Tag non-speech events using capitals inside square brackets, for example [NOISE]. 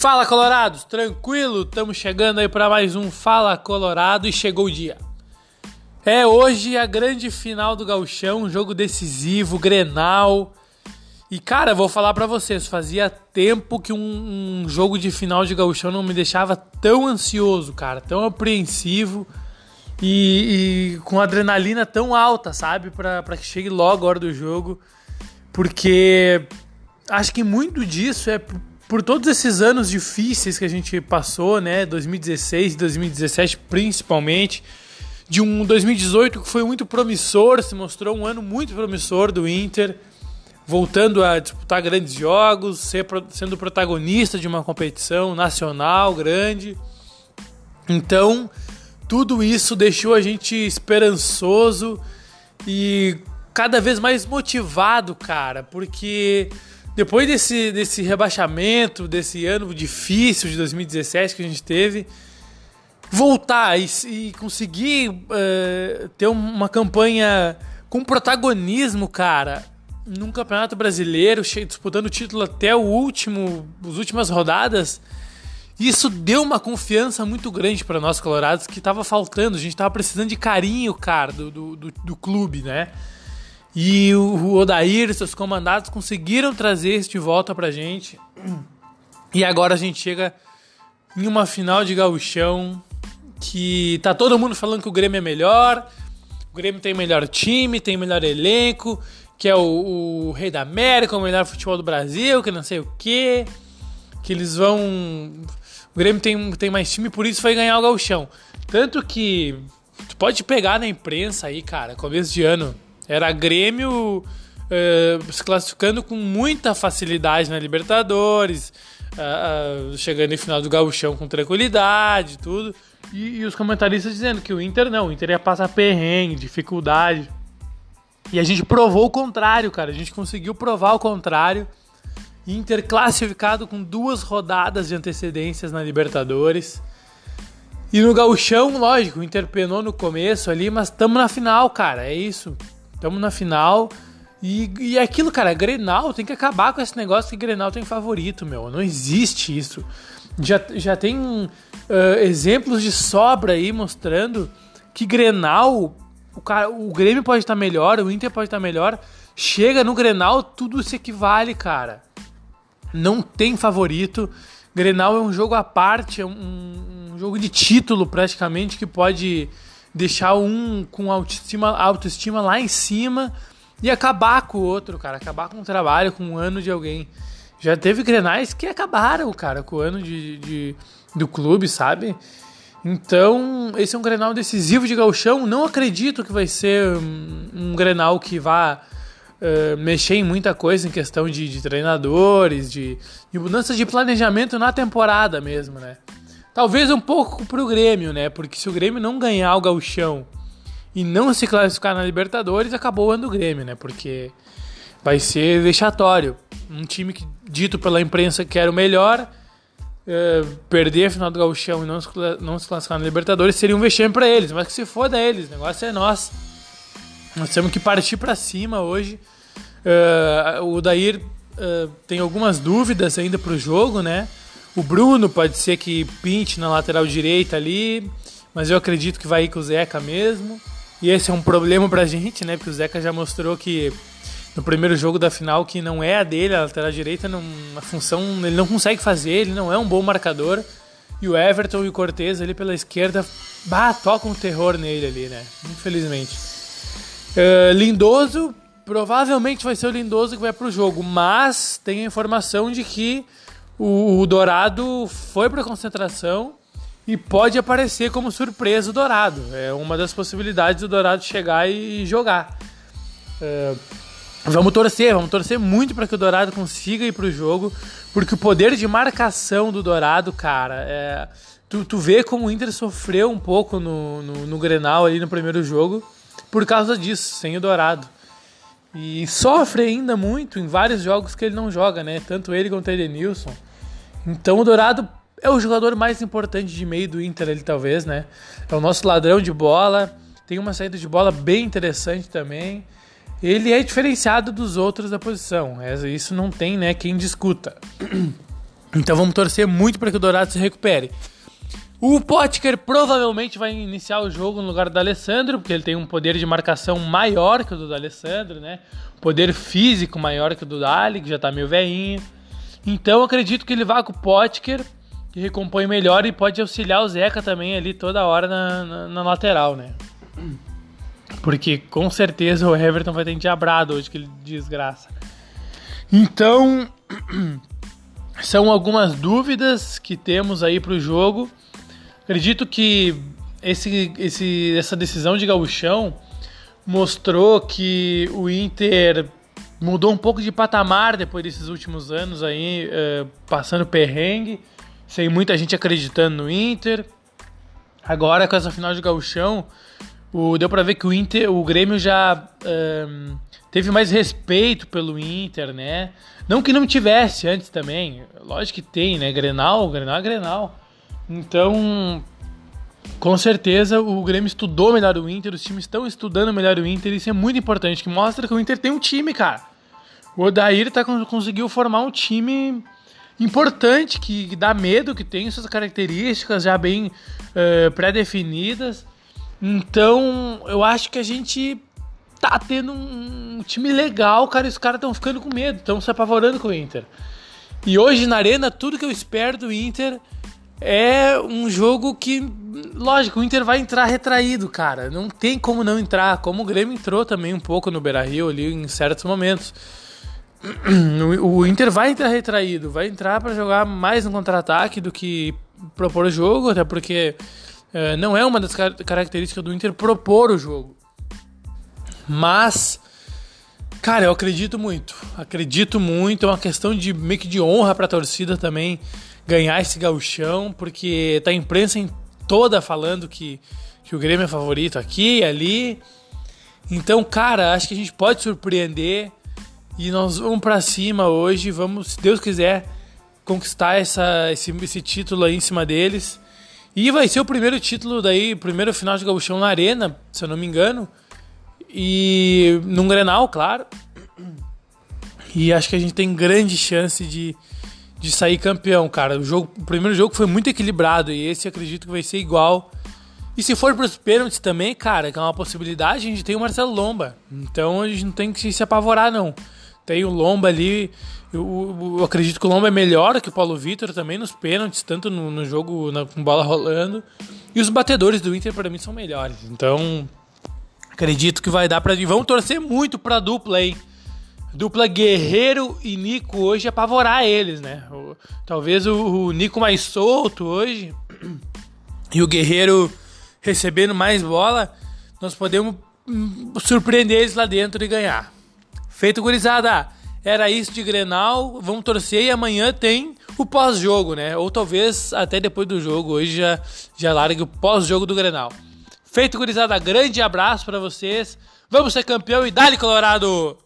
Fala Colorados, tranquilo? Estamos chegando aí para mais um Fala Colorado e chegou o dia. É hoje a grande final do Gauchão, um jogo decisivo, Grenal. E cara, vou falar para vocês, fazia tempo que um, um, jogo de final de Gauchão não me deixava tão ansioso, cara, tão apreensivo e, e com adrenalina tão alta, sabe, para que chegue logo a hora do jogo, porque acho que muito disso é por todos esses anos difíceis que a gente passou, né? 2016 e 2017 principalmente. De um 2018 que foi muito promissor, se mostrou um ano muito promissor do Inter, voltando a disputar grandes jogos, ser, sendo protagonista de uma competição nacional grande. Então, tudo isso deixou a gente esperançoso e cada vez mais motivado, cara, porque depois desse, desse rebaixamento, desse ano difícil de 2017 que a gente teve, voltar e, e conseguir uh, ter uma campanha com protagonismo, cara, num campeonato brasileiro, disputando o título até o último, as últimas rodadas, isso deu uma confiança muito grande para nós colorados que estava faltando. A gente estava precisando de carinho, cara, do, do, do, do clube, né? E o Odair e seus comandados conseguiram trazer isso de volta pra gente. E agora a gente chega em uma final de gauchão que tá todo mundo falando que o Grêmio é melhor, o Grêmio tem melhor time, tem melhor elenco, que é o, o Rei da América, o melhor futebol do Brasil, que não sei o que, que eles vão... O Grêmio tem, tem mais time, por isso vai ganhar o gauchão. Tanto que tu pode pegar na imprensa aí, cara, começo de ano era Grêmio uh, se classificando com muita facilidade na Libertadores, uh, uh, chegando em final do Gauchão com tranquilidade tudo. E, e, os comentaristas dizendo que o Inter não, o Inter ia passar perrengue, dificuldade. E a gente provou o contrário, cara. A gente conseguiu provar o contrário. Inter classificado com duas rodadas de antecedências na Libertadores. E no gauchão, lógico, o Inter penou no começo ali, mas estamos na final, cara. É isso. Estamos na final. E, e é aquilo, cara, Grenal tem que acabar com esse negócio que Grenal tem favorito, meu. Não existe isso. Já, já tem uh, exemplos de sobra aí mostrando que Grenal, o, cara, o Grêmio pode estar melhor, o Inter pode estar melhor. Chega no Grenal, tudo se equivale, cara. Não tem favorito. Grenal é um jogo à parte, é um, um jogo de título praticamente que pode deixar um com autoestima, autoestima lá em cima e acabar com o outro, cara. Acabar com o trabalho, com o ano de alguém. Já teve grenais que acabaram, cara, com o ano de, de do clube, sabe? Então, esse é um grenal decisivo de galchão. Não acredito que vai ser um, um grenal que vá uh, mexer em muita coisa em questão de, de treinadores, de, de mudanças de planejamento na temporada mesmo, né? Talvez um pouco pro Grêmio, né? Porque se o Grêmio não ganhar o gauchão e não se classificar na Libertadores, acabou o ano do Grêmio, né? Porque vai ser vexatório. Um time que, dito pela imprensa que era o melhor, uh, perder a final do gauchão e não se, não se classificar na Libertadores seria um vexame para eles. Mas que se foda eles, o negócio é nosso. Nós temos que partir para cima hoje. Uh, o Dair uh, tem algumas dúvidas ainda pro jogo, né? O Bruno pode ser que pinte na lateral direita ali, mas eu acredito que vai ir com o Zeca mesmo. E esse é um problema pra [LAUGHS] gente, né? Porque o Zeca já mostrou que no primeiro jogo da final que não é a dele, a lateral direita, não, a função ele não consegue fazer, ele não é um bom marcador. E o Everton e o Cortez ali pela esquerda, bah, tocam terror nele ali, né? Infelizmente. Uh, Lindoso, provavelmente vai ser o Lindoso que vai pro jogo, mas tem a informação de que o, o Dourado foi para concentração e pode aparecer como surpresa o Dourado. É uma das possibilidades do Dourado chegar e jogar. É, vamos torcer, vamos torcer muito para que o Dourado consiga ir para o jogo, porque o poder de marcação do Dourado, cara, é, tu, tu vê como o Inter sofreu um pouco no, no, no Grenal ali no primeiro jogo por causa disso, sem o Dourado. E sofre ainda muito em vários jogos que ele não joga, né? Tanto ele quanto o Edenilson. Então o Dourado é o jogador mais importante de meio do Inter ali, talvez, né? É o nosso ladrão de bola, tem uma saída de bola bem interessante também. Ele é diferenciado dos outros da posição, é, isso não tem, né, quem discuta. [CLEARS THROAT] Então vamos torcer muito para que o Dourado se recupere. O Potker provavelmente vai iniciar o jogo no lugar do Alessandro, porque ele tem um poder de marcação maior que o do Alessandro, né? Poder físico maior que o do Dali, que já tá meio velhinho. Então acredito que ele vá com o Potker, que recompõe melhor e pode auxiliar o Zeca também ali toda hora na, na, na lateral, né? Porque com certeza o Everton vai ter endiabrado hoje, que ele desgraça. Então, [CLEARS THROAT] são algumas dúvidas que temos aí para o jogo. Acredito que esse, esse, essa decisão de gauchão mostrou que o Inter mudou um pouco de patamar depois desses últimos anos aí, uh, passando perrengue, sem muita gente acreditando no Inter. Agora com essa final de gauchão, o, deu para ver que o Inter, o Grêmio já uh, teve mais respeito pelo Inter, né? Não que não tivesse antes também, lógico que tem, né? Grenal, Grenal é Grenal. Então, com certeza o Grêmio estudou melhor o Inter, os times estão estudando melhor o Inter, isso é muito importante, que mostra que o Inter tem um time, cara. O Odair tá, conseguiu formar um time importante, que, que dá medo, que tem suas características já bem uh, pré-definidas. Então, eu acho que a gente tá tendo um time legal, cara, e os caras estão ficando com medo, estão se apavorando com o Inter. E hoje na Arena, tudo que eu espero do Inter é um jogo que, lógico, o Inter vai entrar retraído, cara. Não tem como não entrar. Como o Grêmio entrou também um pouco no Beira Rio ali em certos momentos. [CLEARS THROAT] O Inter vai entrar retraído, vai entrar para jogar mais no contra-ataque do que propor o jogo, até porque é, não é uma das car características do Inter propor o jogo. Mas, cara, eu acredito muito. Acredito muito. É uma questão de meio que de honra para a torcida também ganhar esse gauchão, porque tá a imprensa em toda falando que, que o Grêmio é favorito aqui e ali. Então, cara, acho que a gente pode surpreender e nós vamos para cima hoje, vamos, se Deus quiser, conquistar essa, esse, esse título aí em cima deles. E vai ser o primeiro título daí, primeiro final de gauchão na arena, se eu não me engano. E num Grenal, claro. E acho que a gente tem grande chance de, de sair campeão, cara. O, jogo, o primeiro jogo foi muito equilibrado e esse acredito que vai ser igual. E se for para os pênaltis também, cara, que é uma possibilidade, a gente tem o Marcelo Lomba. Então a gente não tem que se apavorar, não. Tem o Lomba ali. Eu, eu acredito que o Lomba é melhor que o Paulo Vitor também nos pênaltis, tanto no, no jogo na, com bola rolando. E os batedores do Inter, para mim, são melhores. Então, acredito que vai dar para. Vamos torcer muito para dupla aí. Dupla Guerreiro e Nico hoje apavorar eles, né? O, talvez o, o, Nico mais solto hoje [CLEARS THROAT] e o Guerreiro recebendo mais bola, nós podemos hum, surpreender eles lá dentro e ganhar. Feito, gurizada! Era isso de Grenal, vamos torcer e amanhã tem o pós-jogo, né? Ou talvez até depois do jogo, hoje já, já largue o pós-jogo do Grenal. Feito, gurizada, grande abraço para vocês. Vamos ser campeão e dale Colorado!